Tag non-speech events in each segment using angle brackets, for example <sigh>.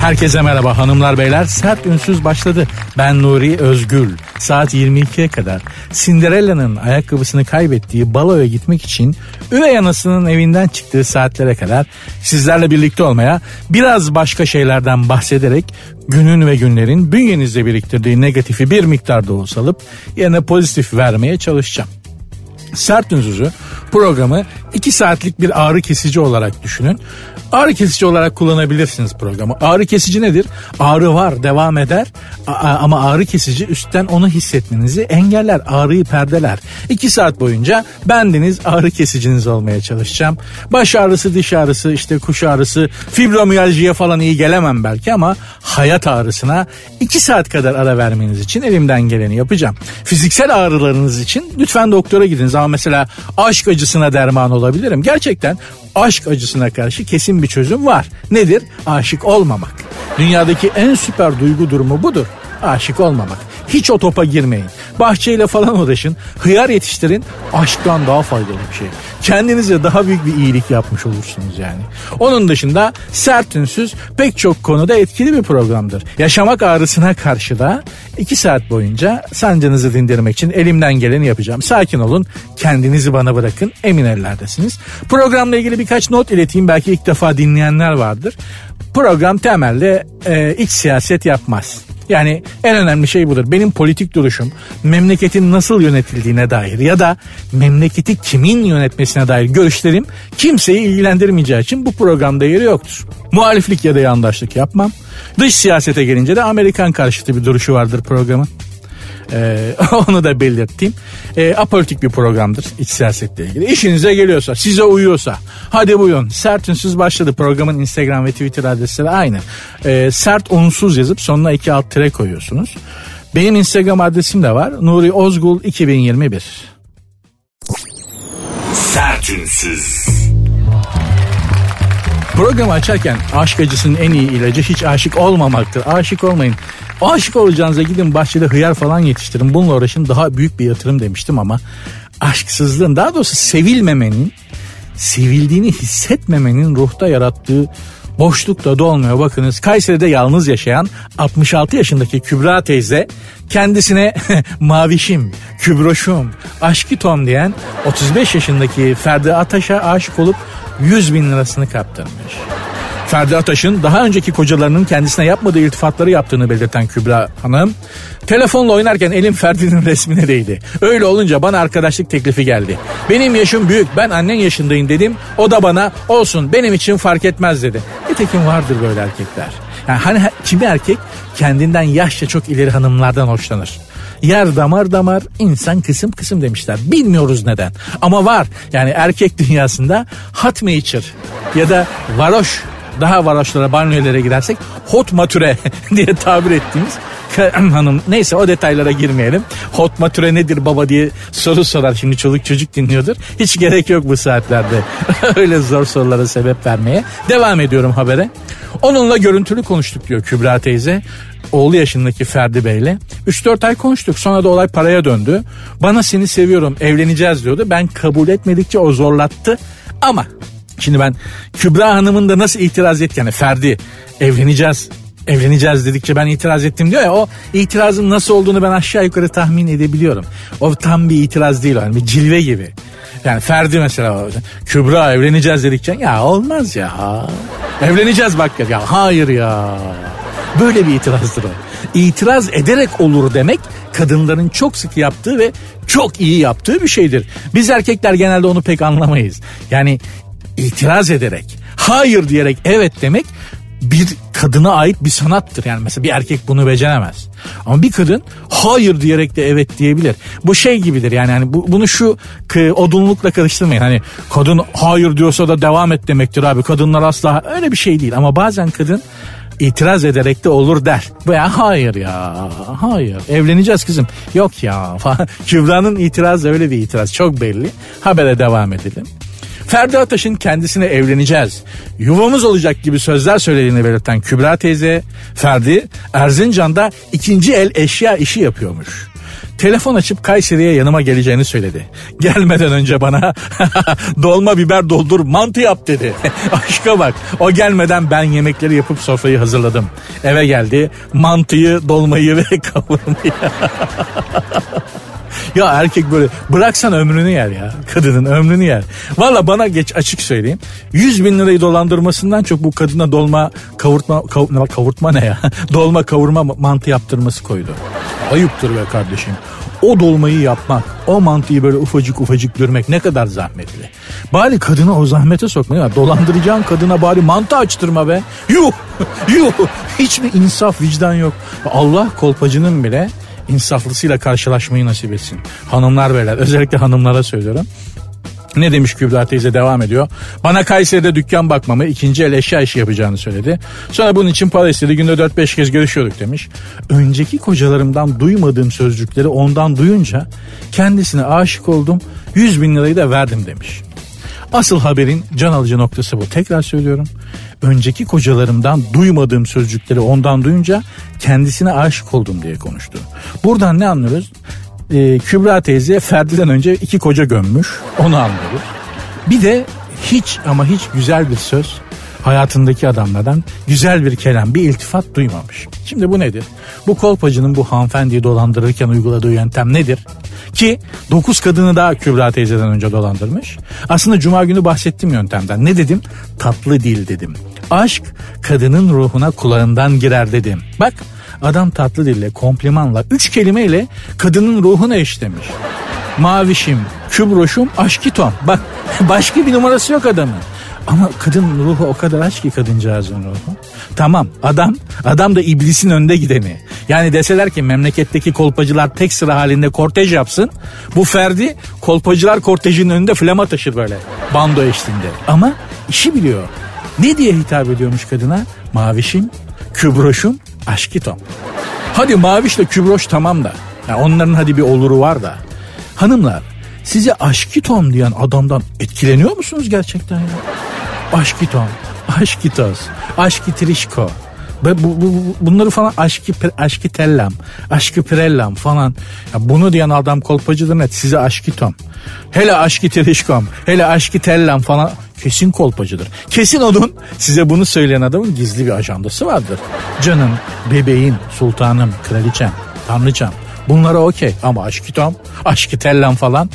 Herkese merhaba hanımlar beyler. Sert Ünsüz başladı. Ben Nuri Özgül. Saat 22'ye kadar Cinderella'nın ayakkabısını kaybettiği baloya gitmek için üvey anasının evinden çıktığı saatlere kadar sizlerle birlikte olmaya biraz başka şeylerden bahsederek günün ve günlerin bünyenizde biriktirdiği negatifi bir miktarda olsa alıp yerine pozitif vermeye çalışacağım. Sert Ünsüz'ü programı 2 saatlik bir ağrı kesici olarak düşünün. Ağrı kesici olarak kullanabilirsiniz programı. Ağrı kesici nedir? Ağrı var devam eder ama ağrı kesici üstten onu hissetmenizi engeller. Ağrıyı perdeler. 2 saat boyunca bendeniz ağrı kesiciniz olmaya çalışacağım. Baş ağrısı, diş ağrısı, işte kuş ağrısı, fibromiyaljiye falan iyi gelemem belki ama hayat ağrısına 2 saat kadar ara vermeniz için elimden geleni yapacağım. Fiziksel ağrılarınız için lütfen doktora gidiniz ama mesela aşk acısına derman olabilirim. Gerçekten aşk acısına karşı kesin bir çözüm var. Nedir? Aşık olmamak. Dünyadaki en süper duygu durumu budur. Aşık olmamak. Hiç o topa girmeyin. Bahçeyle falan uğraşın. Hıyar yetiştirin. Aşktan daha faydalı bir şey. Kendinize daha büyük bir iyilik yapmış olursunuz yani. Onun dışında sert ünsüz pek çok konuda etkili bir programdır. Yaşamak ağrısına karşı da iki saat boyunca sancınızı dindirmek için elimden geleni yapacağım. Sakin olun. Kendinizi bana bırakın. Emin ellerdesiniz. Programla ilgili birkaç not ileteyim. Belki ilk defa dinleyenler vardır. Program temelde e, iç siyaset yapmaz. Yani en önemli şey budur. Benim politik duruşum memleketin nasıl yönetildiğine dair ya da memleketi kimin yönetmesine dair görüşlerim kimseyi ilgilendirmeyeceği için bu programda yeri yoktur. Muhaliflik ya da yandaşlık yapmam. Dış siyasete gelince de Amerikan karşıtı bir duruşu vardır programın. Ee, <laughs> onu da belirteyim. Ee, apolitik bir programdır iç siyasetle ilgili. İşinize geliyorsa, size uyuyorsa hadi buyurun. Sert Ünsüz başladı. Programın Instagram ve Twitter adresleri aynı. Ee, sert unsuz yazıp sonuna iki alt tire koyuyorsunuz. Benim Instagram adresim de var. Nuri Ozgul 2021. Sertünsüz. Programı açarken aşk acısının en iyi ilacı hiç aşık olmamaktır. Aşık olmayın. Aşık olacağınıza gidin bahçede hıyar falan yetiştirin. Bununla uğraşın daha büyük bir yatırım demiştim ama aşksızlığın daha doğrusu sevilmemenin sevildiğini hissetmemenin ruhta yarattığı boşlukta dolmuyor. Bakınız Kayseri'de yalnız yaşayan 66 yaşındaki Kübra teyze kendisine <laughs> mavişim, kübroşum, aşkı tom diyen 35 yaşındaki Ferdi Ataş'a aşık olup 100 bin lirasını kaptırmış. Ferdi Ataş'ın daha önceki kocalarının kendisine yapmadığı iltifatları yaptığını belirten Kübra Hanım, telefonla oynarken elim Ferdi'nin <laughs> resmine değdi. Öyle olunca bana arkadaşlık teklifi geldi. Benim yaşım büyük, ben annen yaşındayım dedim. O da bana olsun benim için fark etmez dedi. Nitekim vardır böyle erkekler. Yani hani kimi erkek kendinden yaşça çok ileri hanımlardan hoşlanır. Yer damar damar insan kısım kısım demişler. Bilmiyoruz neden ama var. Yani erkek <laughs> dünyasında hot nature ya da varoş daha varoşlara banyolara girersek hot mature <laughs> diye tabir ettiğimiz hanım neyse o detaylara girmeyelim. Hot mature nedir baba diye soru sorar şimdi çoluk çocuk dinliyordur. Hiç gerek yok bu saatlerde <laughs> öyle zor sorulara sebep vermeye. Devam ediyorum habere. Onunla görüntülü konuştuk diyor Kübra teyze. Oğlu yaşındaki Ferdi Bey'le. 3-4 ay konuştuk sonra da olay paraya döndü. Bana seni seviyorum evleneceğiz diyordu. Ben kabul etmedikçe o zorlattı. Ama Şimdi ben Kübra Hanım'ın da nasıl itiraz etti yani Ferdi evleneceğiz evleneceğiz dedikçe ben itiraz ettim diyor ya o itirazın nasıl olduğunu ben aşağı yukarı tahmin edebiliyorum. O tam bir itiraz değil o yani bir cilve gibi. Yani Ferdi mesela Kübra evleneceğiz dedikçe ya olmaz ya. Evleneceğiz bak ya hayır ya. Böyle bir itirazdır o. İtiraz ederek olur demek kadınların çok sık yaptığı ve çok iyi yaptığı bir şeydir. Biz erkekler genelde onu pek anlamayız. Yani itiraz ederek, hayır diyerek evet demek bir kadına ait bir sanattır. Yani mesela bir erkek bunu beceremez. Ama bir kadın hayır diyerek de evet diyebilir. Bu şey gibidir yani hani bu, bunu şu odunlukla karıştırmayın. Hani kadın hayır diyorsa da devam et demektir abi. Kadınlar asla öyle bir şey değil. Ama bazen kadın itiraz ederek de olur der. Bu ya hayır ya hayır evleneceğiz kızım. Yok ya falan. <laughs> Kübra'nın itirazı öyle bir itiraz çok belli. Habere devam edelim. Ferdi Ataş'ın kendisine evleneceğiz, yuvamız olacak gibi sözler söylediğini belirten Kübra teyze, Ferdi Erzincan'da ikinci el eşya işi yapıyormuş. Telefon açıp Kayseri'ye yanıma geleceğini söyledi. Gelmeden önce bana <laughs> dolma biber doldur mantı yap dedi. <laughs> Aşka bak o gelmeden ben yemekleri yapıp sofrayı hazırladım. Eve geldi mantıyı dolmayı ve <laughs> kavurmayı. Ya erkek böyle bıraksan ömrünü yer ya. Kadının ömrünü yer. Valla bana geç açık söyleyeyim. 100 bin lirayı dolandırmasından çok bu kadına dolma kavurtma kav, kavurtma ne ya? <laughs> dolma kavurma mantı yaptırması koydu. Ayıptır be kardeşim. O dolmayı yapmak, o mantıyı böyle ufacık ufacık dürmek ne kadar zahmetli. Bari kadını o zahmete sokma. Dolandıracağın kadına bari mantı açtırma be. Yuh, <laughs> yuh. Hiç mi insaf vicdan yok. Allah kolpacının bile insaflısıyla karşılaşmayı nasip etsin. Hanımlar beyler özellikle hanımlara söylüyorum. Ne demiş Kübra teyze devam ediyor. Bana Kayseri'de dükkan bakmamı ikinci el eşya işi yapacağını söyledi. Sonra bunun için para istedi günde 4-5 kez görüşüyorduk demiş. Önceki kocalarımdan duymadığım sözcükleri ondan duyunca kendisine aşık oldum 100 bin lirayı da verdim demiş. Asıl haberin can alıcı noktası bu. Tekrar söylüyorum. Önceki kocalarımdan duymadığım sözcükleri ondan duyunca kendisine aşık oldum diye konuştu. Buradan ne anlıyoruz? Ee, Kübra teyze Ferdi'den önce iki koca gömmüş. Onu anlıyoruz. Bir de hiç ama hiç güzel bir söz hayatındaki adamlardan güzel bir kelam, bir iltifat duymamış. Şimdi bu nedir? Bu kolpacının bu hanımefendiyi dolandırırken uyguladığı yöntem nedir? Ki 9 kadını daha Kübra teyzeden önce dolandırmış. Aslında cuma günü bahsettim yöntemden. Ne dedim? Tatlı dil dedim. Aşk kadının ruhuna kulağından girer dedim. Bak adam tatlı dille, komplimanla, üç kelimeyle kadının ruhuna eşlemiş. Mavişim, kübroşum, aşkitom. Bak <laughs> başka bir numarası yok adamın. Ama kadın ruhu o kadar aç ki kadıncağızın ruhu. Tamam adam adam da iblisin önde gideni. Yani deseler ki memleketteki kolpacılar tek sıra halinde kortej yapsın. Bu Ferdi kolpacılar kortejinin önünde flama taşır böyle bando eşliğinde. Ama işi biliyor. Ne diye hitap ediyormuş kadına? Mavişim, kübroşum, aşkitom. Hadi Mavişle Kübroş tamam da. Yani onların hadi bir oluru var da. Hanımlar size aşkitom diyen adamdan etkileniyor musunuz gerçekten ya? Aşkitom, aşkitos, aşkitrişko. Ve bu, bu, bunları falan aşkı, aşkı tellam, aşkı pirellam falan. Ya bunu diyen adam kolpacıdır net size aşkitom. Hele aşkı trişkom, hele aşkı tellam falan kesin kolpacıdır. Kesin onun size bunu söyleyen adamın gizli bir ajandası vardır. Canım, bebeğim, sultanım, kraliçem, tanrıçam. Bunlara okey ama aşkitom, aşkı tellam falan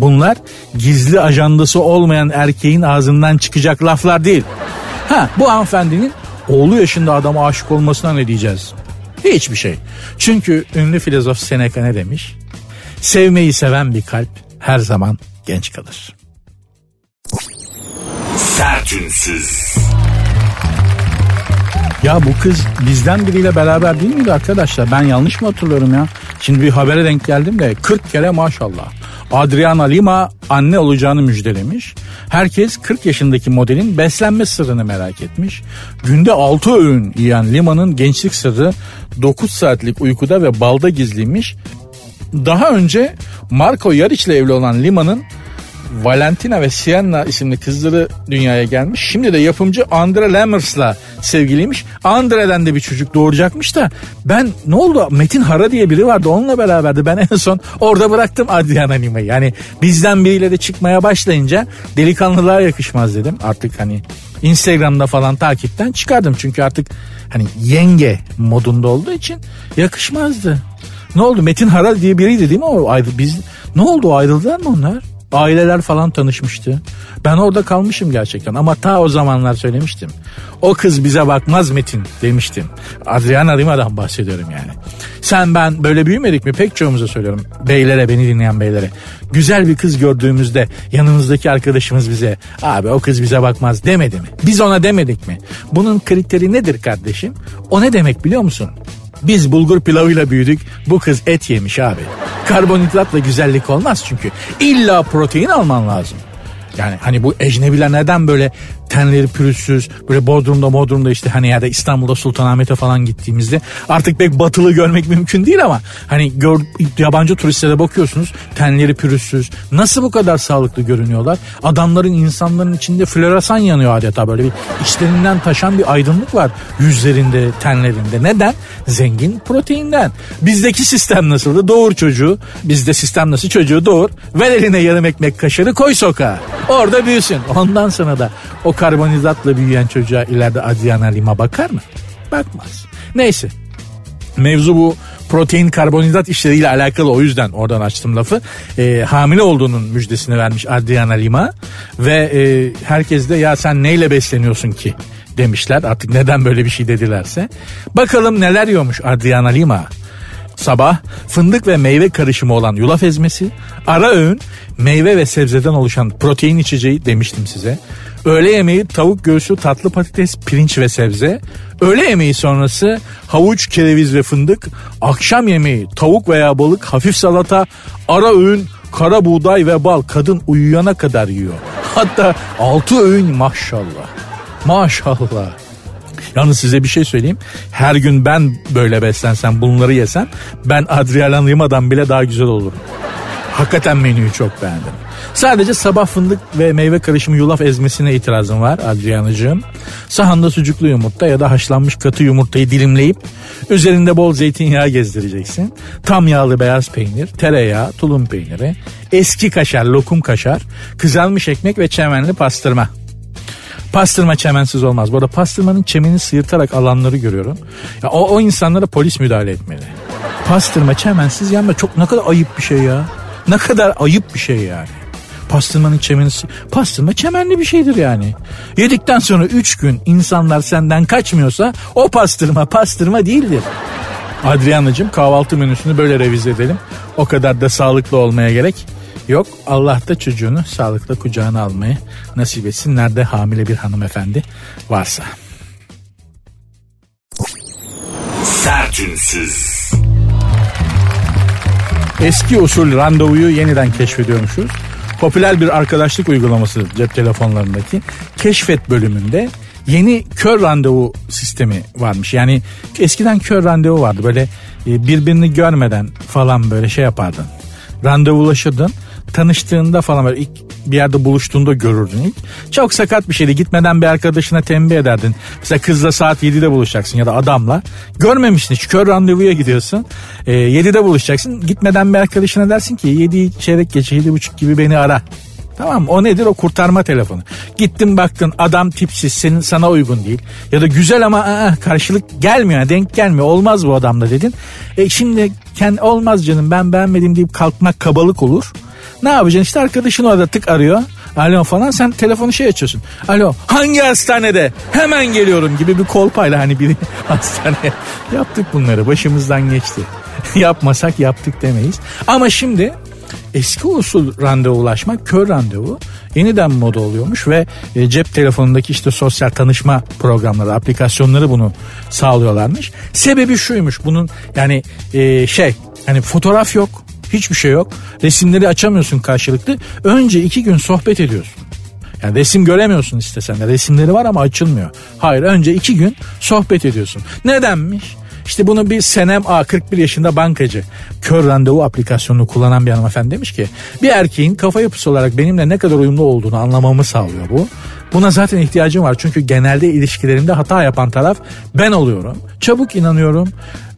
bunlar gizli ajandası olmayan erkeğin ağzından çıkacak laflar değil. Ha bu hanımefendinin oğlu yaşında adama aşık olmasına ne diyeceğiz? Hiçbir şey. Çünkü ünlü filozof Seneca ne demiş? Sevmeyi seven bir kalp her zaman genç kalır. Sertünsüz. Ya bu kız bizden biriyle beraber değil miydi arkadaşlar? Ben yanlış mı hatırlıyorum ya? Şimdi bir habere denk geldim de 40 kere maşallah. Adriana Lima anne olacağını müjdelemiş. Herkes 40 yaşındaki modelin beslenme sırrını merak etmiş. Günde 6 öğün yiyen Lima'nın gençlik sırrı 9 saatlik uykuda ve balda gizliymiş. Daha önce Marco Yariç ile evli olan Lima'nın Valentina ve Sienna isimli kızları dünyaya gelmiş. Şimdi de yapımcı Andre Lemmers'la sevgiliymiş. Andre'den de bir çocuk doğuracakmış da ben ne oldu Metin Hara diye biri vardı onunla beraberdi. Ben en son orada bıraktım Adriana Lima'yı. Yani bizden biriyle de çıkmaya başlayınca delikanlılığa yakışmaz dedim. Artık hani Instagram'da falan takipten çıkardım. Çünkü artık hani yenge modunda olduğu için yakışmazdı. Ne oldu Metin Hara diye biriydi değil mi o ayrı biz ne oldu ayrıldılar mı onlar? Aileler falan tanışmıştı. Ben orada kalmışım gerçekten ama ta o zamanlar söylemiştim. O kız bize bakmaz Metin demiştim. Adriana Rima'dan bahsediyorum yani. Sen ben böyle büyümedik mi pek çoğumuza söylüyorum. Beylere beni dinleyen beylere. Güzel bir kız gördüğümüzde yanımızdaki arkadaşımız bize abi o kız bize bakmaz demedi mi? Biz ona demedik mi? Bunun kriteri nedir kardeşim? O ne demek biliyor musun? Biz bulgur pilavıyla büyüdük. Bu kız et yemiş abi. Karbonhidratla güzellik olmaz çünkü. İlla protein alman lazım. Yani hani bu ecnebiler neden böyle tenleri pürüzsüz böyle Bodrum'da Bodrum'da işte hani ya da İstanbul'da Sultanahmet'e falan gittiğimizde artık pek batılı görmek mümkün değil ama hani gör, yabancı turistlere bakıyorsunuz tenleri pürüzsüz nasıl bu kadar sağlıklı görünüyorlar? Adamların insanların içinde floresan yanıyor adeta böyle bir içlerinden taşan bir aydınlık var yüzlerinde tenlerinde. Neden? Zengin proteinden. Bizdeki sistem nasıldı? Doğur çocuğu. Bizde sistem nasıl? Çocuğu doğur ver eline yarım ekmek kaşarı koy sokağa. Orada büyüsün. Ondan sonra da o karbonhidratla büyüyen çocuğa ileride Adriana Lima bakar mı? Bakmaz. Neyse. Mevzu bu protein karbonhidrat işleriyle alakalı o yüzden oradan açtım lafı. E, hamile olduğunun müjdesini vermiş Adriana Lima ve e, herkes de ya sen neyle besleniyorsun ki demişler artık neden böyle bir şey dedilerse. Bakalım neler yiyormuş Adriana Lima. Sabah fındık ve meyve karışımı olan yulaf ezmesi, ara öğün meyve ve sebzeden oluşan protein içeceği demiştim size. Öğle yemeği tavuk göğsü, tatlı patates, pirinç ve sebze. Öğle yemeği sonrası havuç, kereviz ve fındık. Akşam yemeği tavuk veya balık, hafif salata, ara öğün kara buğday ve bal kadın uyuyana kadar yiyor. Hatta altı öğün maşallah. Maşallah. Yalnız size bir şey söyleyeyim. Her gün ben böyle beslensem bunları yesem ben Adriana Lima'dan bile daha güzel olurum. Hakikaten menüyü çok beğendim. Sadece sabah fındık ve meyve karışımı yulaf ezmesine itirazım var Adrianacığım. Sahanda sucuklu yumurta ya da haşlanmış katı yumurtayı dilimleyip üzerinde bol zeytinyağı gezdireceksin. Tam yağlı beyaz peynir, tereyağı, tulum peyniri, eski kaşar, lokum kaşar, kızarmış ekmek ve çemenli pastırma. Pastırma çemensiz olmaz. Bu arada pastırmanın çemeni sıyırtarak alanları görüyorum. Ya o, o insanlara polis müdahale etmeli. Pastırma çemensiz yanma çok ne kadar ayıp bir şey ya. Ne kadar ayıp bir şey yani. Pastırmanın çemeni pastırma çemenli bir şeydir yani. Yedikten sonra üç gün insanlar senden kaçmıyorsa o pastırma pastırma değildir. Adrianacığım kahvaltı menüsünü böyle revize edelim. O kadar da sağlıklı olmaya gerek yok. Allah da çocuğunu sağlıkla kucağına almayı nasip etsin. Nerede hamile bir hanımefendi varsa. Sertünsüz. Eski usul randevuyu yeniden keşfediyormuşuz. Popüler bir arkadaşlık uygulaması cep telefonlarındaki keşfet bölümünde yeni kör randevu sistemi varmış. Yani eskiden kör randevu vardı böyle e, birbirini görmeden falan böyle şey yapardın. Randevulaşırdın tanıştığında falan böyle ilk bir yerde buluştuğunda görürdün ilk. Çok sakat bir şeydi. Gitmeden bir arkadaşına tembih ederdin. Mesela kızla saat 7'de buluşacaksın ya da adamla. Görmemişsin hiç. Kör randevuya gidiyorsun. E, 7'de buluşacaksın. Gitmeden bir arkadaşına dersin ki 7 çeyrek geçe 7.30 gibi beni ara. Tamam o nedir o kurtarma telefonu. Gittin baktın adam tipsiz senin sana uygun değil. Ya da güzel ama aa, karşılık gelmiyor denk gelmiyor olmaz bu adamla dedin. E şimdi kendi olmaz canım ben beğenmedim deyip kalkmak kabalık olur. Ne yapacaksın işte arkadaşın orada tık arıyor. Alo falan sen telefonu şey açıyorsun. Alo hangi hastanede? Hemen geliyorum gibi bir kolpayla hani biri <laughs> hastaneye. Yaptık bunları başımızdan geçti. <laughs> Yapmasak yaptık demeyiz. Ama şimdi eski usul randevulaşmak kör randevu yeniden moda oluyormuş ve e, cep telefonundaki işte sosyal tanışma programları aplikasyonları bunu sağlıyorlarmış. Sebebi şuymuş bunun yani e, şey hani fotoğraf yok hiçbir şey yok resimleri açamıyorsun karşılıklı önce iki gün sohbet ediyorsun. Yani resim göremiyorsun istesen de resimleri var ama açılmıyor. Hayır önce iki gün sohbet ediyorsun. Nedenmiş? İşte bunu bir Senem A 41 yaşında bankacı kör randevu aplikasyonunu kullanan bir hanımefendi demiş ki bir erkeğin kafa yapısı olarak benimle ne kadar uyumlu olduğunu anlamamı sağlıyor bu. Buna zaten ihtiyacım var çünkü genelde ilişkilerimde hata yapan taraf ben oluyorum. Çabuk inanıyorum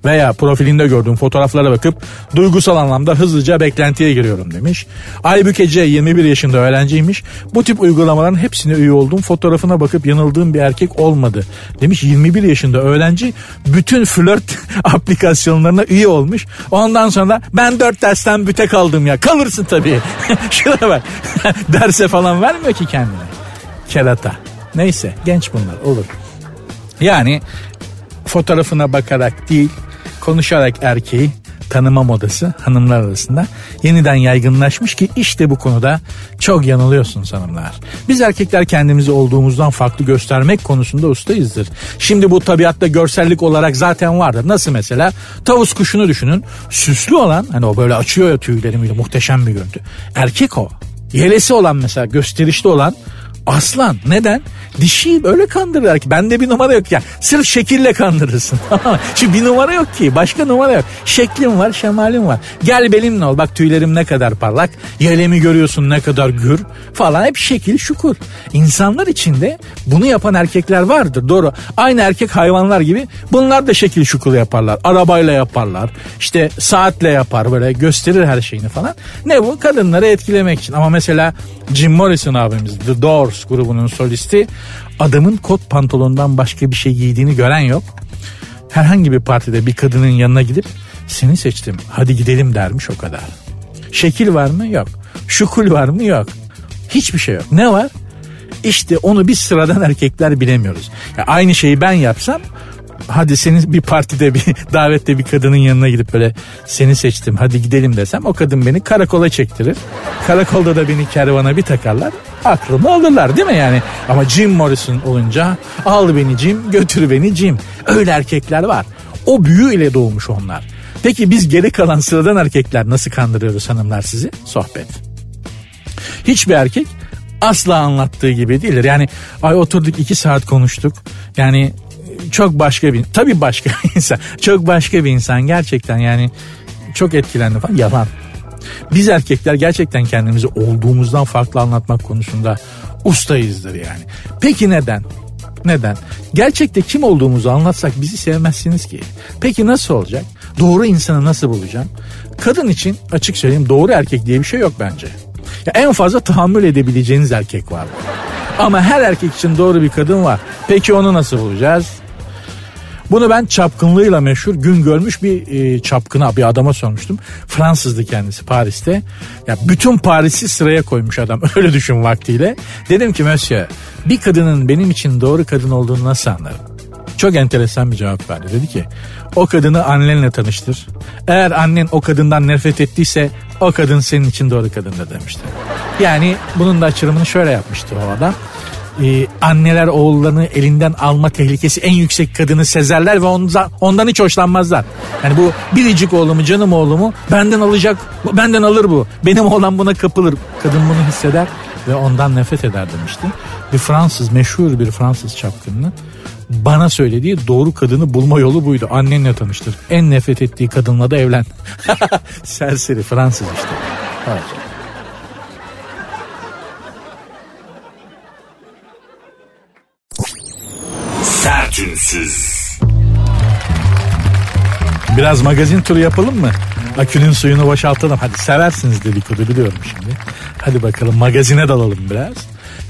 veya profilinde gördüğüm fotoğraflara bakıp duygusal anlamda hızlıca beklentiye giriyorum demiş. Aybüke C 21 yaşında öğrenciymiş. Bu tip uygulamaların hepsine üye oldum. Fotoğrafına bakıp yanıldığım bir erkek olmadı. Demiş 21 yaşında öğrenci bütün flört <laughs> aplikasyonlarına üye olmuş. Ondan sonra ben 4 dersten büte kaldım ya. Kalırsın tabii. <laughs> Şuna bak. <laughs> Derse falan vermiyor ki kendine. Kerata. Neyse genç bunlar olur. Yani fotoğrafına bakarak değil konuşarak erkeği tanıma modası hanımlar arasında yeniden yaygınlaşmış ki işte bu konuda çok yanılıyorsunuz hanımlar. Biz erkekler kendimizi olduğumuzdan farklı göstermek konusunda ustayızdır. Şimdi bu tabiatta görsellik olarak zaten vardır. Nasıl mesela? Tavus kuşunu düşünün. Süslü olan hani o böyle açıyor ya tüyleri muhteşem bir görüntü. Erkek o. Yelesi olan mesela gösterişli olan Aslan neden? Dişi böyle kandırırlar ki bende bir numara yok ya. Sırf şekille kandırırsın. <laughs> Şimdi bir numara yok ki başka numara yok. Şeklim var şemalim var. Gel benimle ol bak tüylerim ne kadar parlak. Yelemi görüyorsun ne kadar gür falan hep şekil şukur. İnsanlar içinde bunu yapan erkekler vardır doğru. Aynı erkek hayvanlar gibi bunlar da şekil şukul yaparlar. Arabayla yaparlar. İşte saatle yapar böyle gösterir her şeyini falan. Ne bu? Kadınları etkilemek için. Ama mesela Jim Morrison abimiz The Doors grubunun solisti adamın kot pantolondan başka bir şey giydiğini gören yok. Herhangi bir partide bir kadının yanına gidip seni seçtim hadi gidelim dermiş o kadar. Şekil var mı? Yok. Şukul var mı? Yok. Hiçbir şey yok. Ne var? İşte onu biz sıradan erkekler bilemiyoruz. Ya aynı şeyi ben yapsam hadi senin bir partide bir <laughs> davette bir kadının yanına gidip böyle seni seçtim hadi gidelim desem o kadın beni karakola çektirir. Karakolda da beni kervana bir takarlar aklımı alırlar değil mi yani? Ama Jim Morrison olunca al beni Jim götür beni Jim. Öyle erkekler var. O büyü ile doğmuş onlar. Peki biz geri kalan sıradan erkekler nasıl kandırıyoruz hanımlar sizi? Sohbet. Hiçbir erkek asla anlattığı gibi değildir. Yani ay oturduk iki saat konuştuk. Yani çok başka bir tabii başka bir insan. Çok başka bir insan gerçekten yani çok etkilendi falan yalan. Biz erkekler gerçekten kendimizi olduğumuzdan farklı anlatmak konusunda ustayızdır yani. Peki neden? Neden? Gerçekte kim olduğumuzu anlatsak bizi sevmezsiniz ki. Peki nasıl olacak? Doğru insanı nasıl bulacağım? Kadın için açık söyleyeyim doğru erkek diye bir şey yok bence. Ya en fazla tahammül edebileceğiniz erkek var. Ama her erkek için doğru bir kadın var. Peki onu nasıl bulacağız? Bunu ben çapkınlığıyla meşhur gün görmüş bir e, çapkına bir adama sormuştum. Fransızdı kendisi Paris'te. Ya bütün Paris'i sıraya koymuş adam <laughs> öyle düşün vaktiyle. Dedim ki Monsieur bir kadının benim için doğru kadın olduğunu nasıl anlarım? Çok enteresan bir cevap verdi. Dedi ki o kadını annenle tanıştır. Eğer annen o kadından nefret ettiyse o kadın senin için doğru kadındır demişti. Yani bunun da açılımını şöyle yapmıştı o adam e, anneler oğullarını elinden alma tehlikesi en yüksek kadını sezerler ve ondan, ondan hiç hoşlanmazlar. Yani bu biricik oğlumu canım oğlumu benden alacak benden alır bu. Benim oğlan buna kapılır. Kadın bunu hisseder ve ondan nefret eder demişti. Bir Fransız meşhur bir Fransız çapkınının bana söylediği doğru kadını bulma yolu buydu. Annenle tanıştır. En nefret ettiği kadınla da evlen. <laughs> Serseri Fransız işte. Evet. Sertünsüz. Biraz magazin turu yapalım mı? Akünün suyunu boşaltalım. Hadi seversiniz dedikodu biliyorum şimdi. Hadi bakalım magazine dalalım biraz.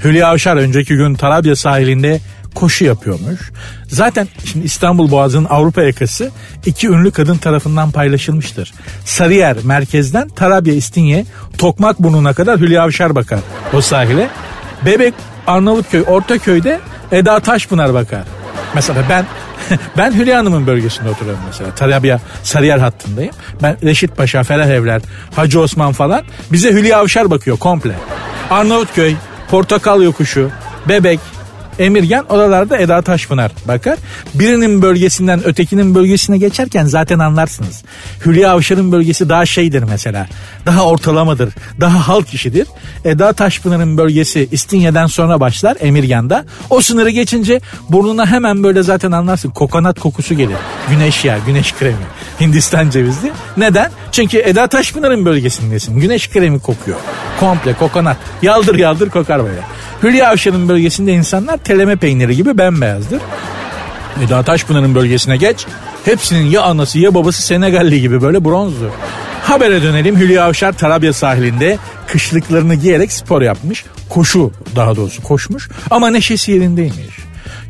Hülya Avşar önceki gün Tarabya sahilinde koşu yapıyormuş. Zaten şimdi İstanbul Boğazı'nın Avrupa yakası iki ünlü kadın tarafından paylaşılmıştır. Sarıyer merkezden Tarabya İstinye Tokmak burnuna kadar Hülya Avşar bakar o sahile. Bebek Arnavutköy Ortaköy'de Eda Taşpınar bakar. Mesela ben <laughs> ben Hülya Hanım'ın bölgesinde oturuyorum mesela. Tarabya Sarıyer hattındayım. Ben Reşit Paşa, Ferah Evler, Hacı Osman falan bize Hülya Avşar bakıyor komple. Arnavutköy, Portakal Yokuşu, Bebek, Emirgen oralarda Eda Taşpınar bakar. Birinin bölgesinden ötekinin bölgesine geçerken zaten anlarsınız. Hülya Avşar'ın bölgesi daha şeydir mesela. Daha ortalamadır. Daha halk işidir. Eda Taşpınar'ın bölgesi İstinye'den sonra başlar Emirgan'da. O sınırı geçince burnuna hemen böyle zaten anlarsın. Kokonat kokusu gelir. Güneş yağı, güneş kremi. Hindistan cevizli. Neden? Çünkü Eda Taşpınar'ın bölgesindesin. Güneş kremi kokuyor. Komple kokonat. Yaldır yaldır kokar böyle. Hülya Avşar'ın bölgesinde insanlar teleme peyniri gibi bembeyazdır. Eda Taşpınar'ın bölgesine geç. Hepsinin ya anası ya babası Senegalli gibi böyle bronzdu. Habere dönelim Hülya Avşar Tarabya sahilinde kışlıklarını giyerek spor yapmış. Koşu daha doğrusu koşmuş ama neşesi yerindeymiş.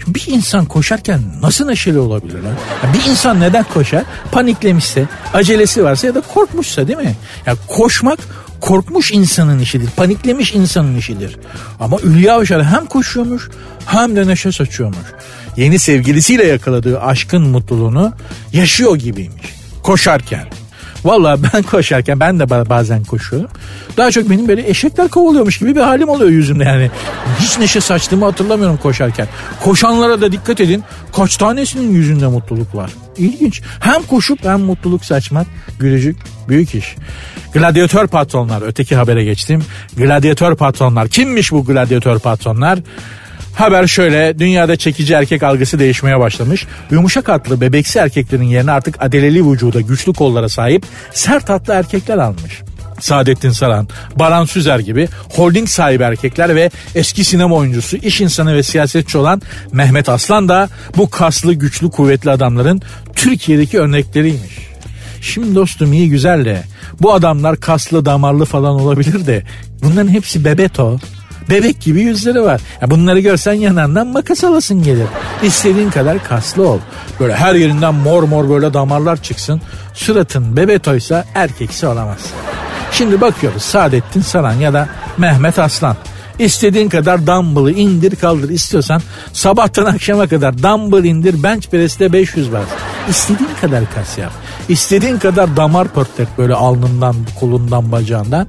Bir insan koşarken nasıl neşeli olabilir lan? Bir insan neden koşar? Paniklemişse, acelesi varsa ya da korkmuşsa değil mi? Ya koşmak korkmuş insanın işidir. Paniklemiş insanın işidir. Ama Hülya Avşar hem koşuyormuş hem de neşe saçıyormuş. Yeni sevgilisiyle yakaladığı aşkın mutluluğunu yaşıyor gibiymiş. Koşarken. Vallahi ben koşarken ben de bazen koşuyorum. Daha çok benim böyle eşekler kovalıyormuş gibi bir halim oluyor yüzümde yani. Hiç neşe saçtığımı hatırlamıyorum koşarken. Koşanlara da dikkat edin. Kaç tanesinin yüzünde mutluluk var. İlginç. Hem koşup hem mutluluk saçmak gülücük büyük iş. Gladyatör patronlar öteki habere geçtim. Gladyatör patronlar kimmiş bu gladyatör patronlar? Haber şöyle dünyada çekici erkek algısı değişmeye başlamış. Yumuşak hatlı bebeksi erkeklerin yerine artık adeleli vücuda güçlü kollara sahip sert hatlı erkekler almış. Saadettin Saran, Baran Süzer gibi holding sahibi erkekler ve eski sinema oyuncusu, iş insanı ve siyasetçi olan Mehmet Aslan da bu kaslı, güçlü, kuvvetli adamların Türkiye'deki örnekleriymiş. Şimdi dostum iyi güzel de bu adamlar kaslı, damarlı falan olabilir de bunların hepsi bebeto. Bebek gibi yüzleri var. Ya bunları görsen yanından makas alasın gelir. İstediğin kadar kaslı ol. Böyle her yerinden mor mor böyle damarlar çıksın. Suratın bebetoysa erkeksi olamazsın. Şimdi bakıyoruz Saadettin Saran ya da Mehmet Aslan. İstediğin kadar dumbbell'ı indir kaldır istiyorsan sabahtan akşama kadar dumbbell indir bench press'te 500 bas. İstediğin kadar kas yap. İstediğin kadar damar pörtlek böyle alnından, kolundan, bacağından.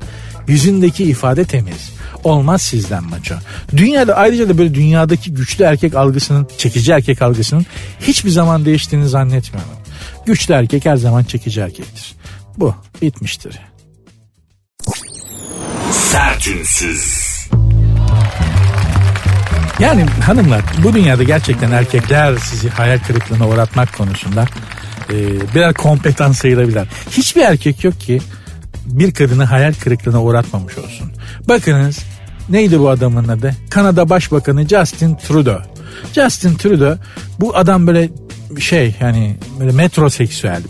Yüzündeki ifade temiz. Olmaz sizden maço. Dünyada ayrıca da böyle dünyadaki güçlü erkek algısının, çekici erkek algısının hiçbir zaman değiştiğini zannetmiyorum. Güçlü erkek her zaman çekici erkektir. Bu bitmiştir. Sertünsüz. Yani hanımlar bu dünyada gerçekten erkekler sizi hayal kırıklığına uğratmak konusunda e, birer kompetan sayılabilir. Hiçbir erkek yok ki bir kadını hayal kırıklığına uğratmamış olsun. Bakınız neydi bu adamın adı? Kanada Başbakanı Justin Trudeau. Justin Trudeau bu adam böyle şey yani böyle metroseksüel,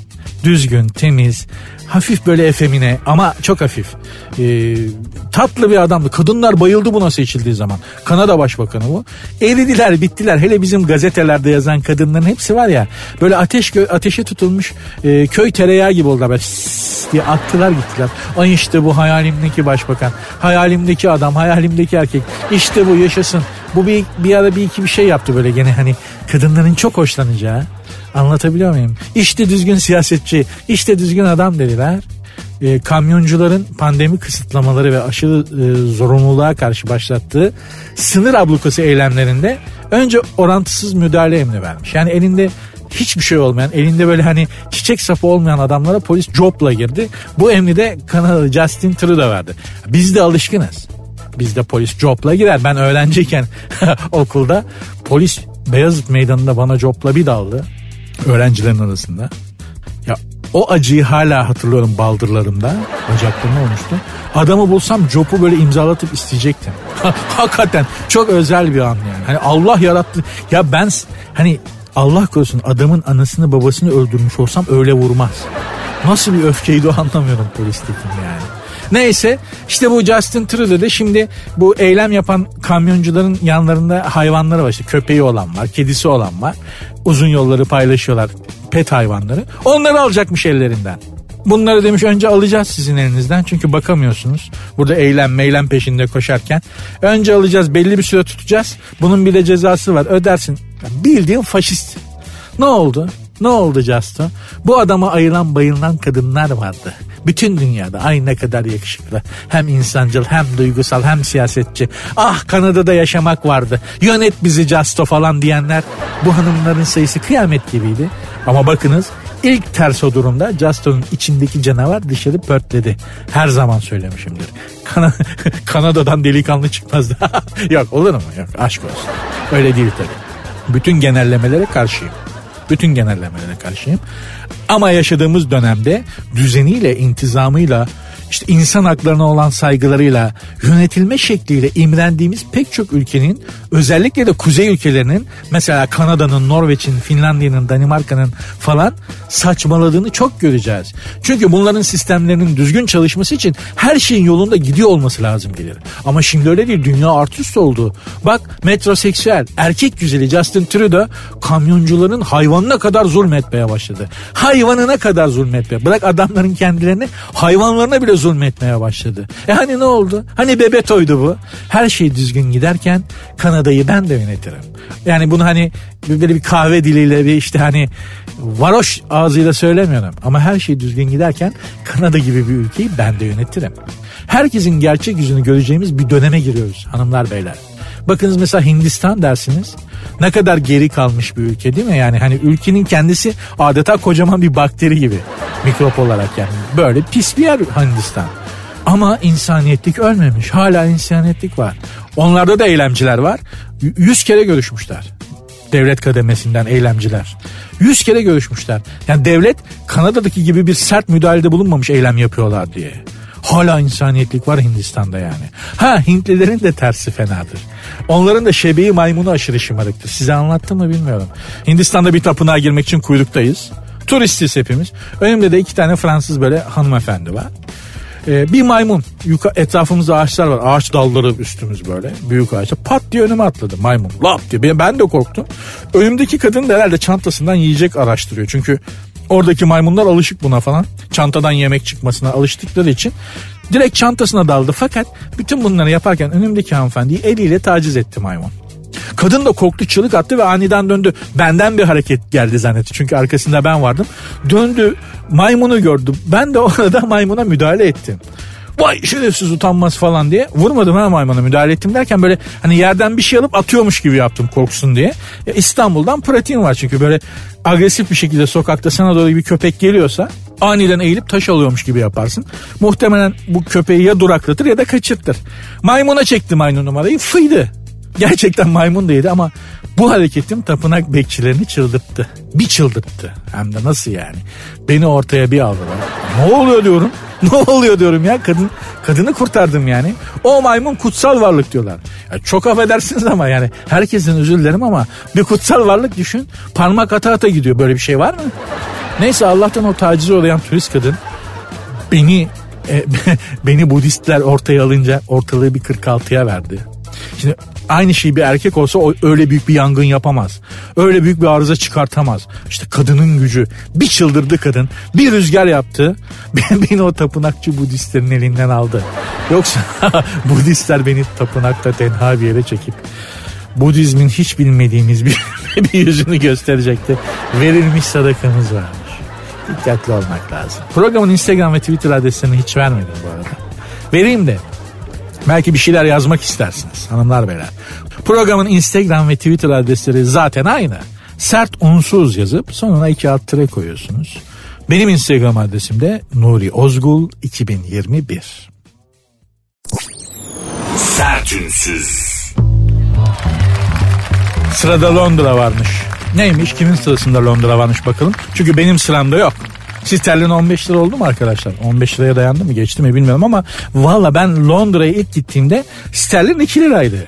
düzgün, temiz, hafif böyle efemine ama çok hafif. Ee, tatlı bir adamdı. Kadınlar bayıldı buna seçildiği zaman. Kanada Başbakanı bu. Eridiler bittiler. Hele bizim gazetelerde yazan kadınların hepsi var ya böyle ateş ateşe tutulmuş e, köy tereyağı gibi oldular. Böyle diye attılar gittiler. Ay işte bu hayalimdeki başbakan. Hayalimdeki adam. Hayalimdeki erkek. İşte bu yaşasın. Bu bir, bir ara bir iki bir şey yaptı böyle gene hani kadınların çok hoşlanacağı. Anlatabiliyor muyum? İşte düzgün siyasetçi, işte düzgün adam dediler. E, kamyoncuların pandemi kısıtlamaları ve aşırı e, zorunluluğa karşı başlattığı sınır ablukası eylemlerinde önce orantısız müdahale emri vermiş. Yani elinde hiçbir şey olmayan, elinde böyle hani çiçek sapı olmayan adamlara polis copla girdi. Bu emri de Kanadalı Justin Trudeau verdi. Biz de alışkınız. Bizde polis copla girer. Ben öğrenciyken <laughs> okulda polis Beyazıt Meydanı'nda bana copla bir daldı öğrencilerin arasında. Ya o acıyı hala hatırlıyorum baldırlarımda. Bacaklarımda olmuştu. Adamı bulsam copu böyle imzalatıp isteyecektim. <laughs> Hakikaten çok özel bir an yani. Hani Allah yarattı. Ya ben hani Allah korusun adamın anasını babasını öldürmüş olsam öyle vurmaz. Nasıl bir öfkeydi o anlamıyorum polistekin yani. Neyse işte bu Justin Trudeau de şimdi bu eylem yapan kamyoncuların yanlarında hayvanları var. İşte köpeği olan var, kedisi olan var. Uzun yolları paylaşıyorlar pet hayvanları. Onları alacakmış ellerinden. Bunları demiş önce alacağız sizin elinizden çünkü bakamıyorsunuz. Burada eylem meylem peşinde koşarken. Önce alacağız belli bir süre tutacağız. Bunun bir de cezası var ödersin. Bildiğin faşist. Ne oldu? Ne oldu Justo? Bu adama ayılan bayılan kadınlar vardı. Bütün dünyada ay ne kadar yakışıklı. Hem insancıl hem duygusal hem siyasetçi. Ah Kanada'da yaşamak vardı. Yönet bizi Justo falan diyenler. Bu hanımların sayısı kıyamet gibiydi. Ama bakınız ilk ters o durumda Justo'nun içindeki canavar dışarı pörtledi. Her zaman söylemişimdir. Kan <laughs> Kanada'dan delikanlı çıkmazdı. <laughs> Yok olur mu? Yok aşk olsun. Öyle değil tabii. Bütün genellemelere karşıyım. Bütün genellemelere karşıyım. Ama yaşadığımız dönemde düzeniyle, intizamıyla, işte insan haklarına olan saygılarıyla, yönetilme şekliyle imrendiğimiz pek çok ülkenin özellikle de kuzey ülkelerinin mesela Kanada'nın, Norveç'in, Finlandiya'nın, Danimarka'nın falan saçmaladığını çok göreceğiz. Çünkü bunların sistemlerinin düzgün çalışması için her şeyin yolunda gidiyor olması lazım gelir. Ama şimdi öyle değil. Dünya artist oldu. Bak metroseksüel, erkek güzeli Justin Trudeau kamyoncuların hayvanına kadar zulmetmeye başladı. Hayvanına kadar zulmetmeye. Bırak adamların kendilerini hayvanlarına bile zulmetmeye başladı. E hani ne oldu? Hani Bebeto'ydu bu. Her şey düzgün giderken Kanada'yı ben de yönetirim. Yani bunu hani böyle bir kahve diliyle bir işte hani varoş ağzıyla söylemiyorum. Ama her şey düzgün giderken Kanada gibi bir ülkeyi ben de yönetirim. Herkesin gerçek yüzünü göreceğimiz bir döneme giriyoruz hanımlar beyler. Bakınız mesela Hindistan dersiniz. Ne kadar geri kalmış bir ülke değil mi? Yani hani ülkenin kendisi adeta kocaman bir bakteri gibi. Mikrop olarak yani. Böyle pis bir yer Hindistan. Ama insaniyetlik ölmemiş. Hala insaniyetlik var. Onlarda da eylemciler var. Yüz kere görüşmüşler. Devlet kademesinden eylemciler. Yüz kere görüşmüşler. Yani devlet Kanada'daki gibi bir sert müdahalede bulunmamış eylem yapıyorlar diye. Hala insaniyetlik var Hindistan'da yani. Ha Hintlilerin de tersi fenadır. Onların da şebeği maymunu aşırı şımarıktır. Size anlattım mı bilmiyorum. Hindistan'da bir tapınağa girmek için kuyruktayız. Turistiz hepimiz. Önümde de iki tane Fransız böyle hanımefendi var. Ee, bir maymun. Yuka, etrafımızda ağaçlar var. Ağaç dalları üstümüz böyle. Büyük ağaçlar. Pat diye önüme atladı maymun. Lap diye. Ben, de korktum. Önümdeki kadın da herhalde çantasından yiyecek araştırıyor. Çünkü oradaki maymunlar alışık buna falan. Çantadan yemek çıkmasına alıştıkları için. Direkt çantasına daldı. Fakat bütün bunları yaparken önümdeki hanımefendiyi eliyle taciz etti maymun. Kadın da korktu çığlık attı ve aniden döndü. Benden bir hareket geldi zannetti. Çünkü arkasında ben vardım. Döndü maymunu gördüm. Ben de orada <laughs> maymuna müdahale ettim. Vay şerefsiz utanmaz falan diye. Vurmadım ha maymuna müdahale ettim derken böyle hani yerden bir şey alıp atıyormuş gibi yaptım korksun diye. Ya İstanbul'dan pratiğim var çünkü böyle agresif bir şekilde sokakta sana doğru bir köpek geliyorsa aniden eğilip taş alıyormuş gibi yaparsın. Muhtemelen bu köpeği ya duraklatır ya da kaçırtır. Maymuna çekti maymun numarayı fıydı. Gerçekten maymun değildi ama bu hareketim tapınak bekçilerini çıldırttı. Bir çıldırttı. Hem de nasıl yani? Beni ortaya bir aldılar. Ne oluyor diyorum. <laughs> Ne oluyor diyorum ya kadın kadını kurtardım yani. O maymun kutsal varlık diyorlar. Ya çok affedersiniz ama yani herkesin özür dilerim ama bir kutsal varlık düşün. Parmak ata ata gidiyor. Böyle bir şey var mı? Neyse Allah'tan o tacize uğrayan turist kadın beni e, <laughs> beni Budistler ortaya alınca ortalığı bir 46'ya verdi. Şimdi aynı şey bir erkek olsa öyle büyük bir yangın yapamaz. Öyle büyük bir arıza çıkartamaz. İşte kadının gücü. Bir çıldırdı kadın. Bir rüzgar yaptı. <laughs> Beni o tapınakçı Budistlerin elinden aldı. Yoksa <laughs> Budistler beni tapınakta tenha bir yere çekip Budizmin hiç bilmediğimiz bir, <laughs> bir yüzünü gösterecekti. Verilmiş sadakamız varmış. Dikkatli olmak lazım. Programın Instagram ve Twitter adreslerini hiç vermedim bu arada. Vereyim de Belki bir şeyler yazmak istersiniz hanımlar beyler. Programın Instagram ve Twitter adresleri zaten aynı. Sert unsuz yazıp sonuna iki alt tire koyuyorsunuz. Benim Instagram adresim de Nuri Ozgul 2021. Sertünsüz. Sırada Londra varmış. Neymiş? Kimin sırasında Londra varmış bakalım. Çünkü benim sıramda yok. Sterlin 15 lira oldu mu arkadaşlar? 15 liraya dayandı mı geçti mi bilmiyorum ama valla ben Londra'ya ilk gittiğimde sterlin 2 liraydı.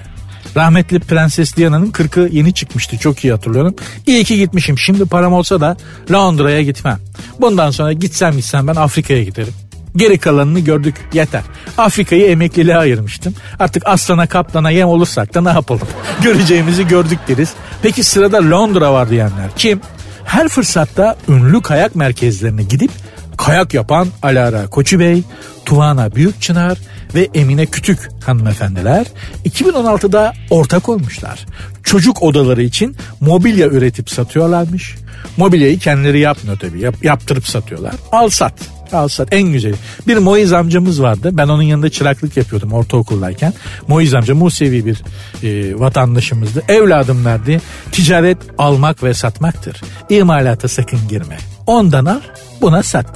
Rahmetli Prenses Diana'nın 40'ı yeni çıkmıştı çok iyi hatırlıyorum. İyi ki gitmişim. Şimdi param olsa da Londra'ya gitmem. Bundan sonra gitsem gitsem ben Afrika'ya giderim. Geri kalanını gördük yeter. Afrika'yı emekliliğe ayırmıştım. Artık aslana kaplana yem olursak da ne yapalım? <laughs> Göreceğimizi gördük deriz. Peki sırada Londra var diyenler kim? Her fırsatta ünlü kayak merkezlerine gidip kayak yapan Alara Koçu Bey, Tuvana Büyükçınar ve Emine Kütük hanımefendiler 2016'da ortak olmuşlar. Çocuk odaları için mobilya üretip satıyorlarmış. Mobilyayı kendileri yapmıyor tabii. Yap, yaptırıp satıyorlar. Al sat. Al sat en güzeli. Bir Moiz amcamız vardı. Ben onun yanında çıraklık yapıyordum ortaokuldayken. Moiz amca Musevi bir e, vatandaşımızdı. Evladım derdi. Ticaret almak ve satmaktır. İmalata sakın girme. Ondan al buna sat.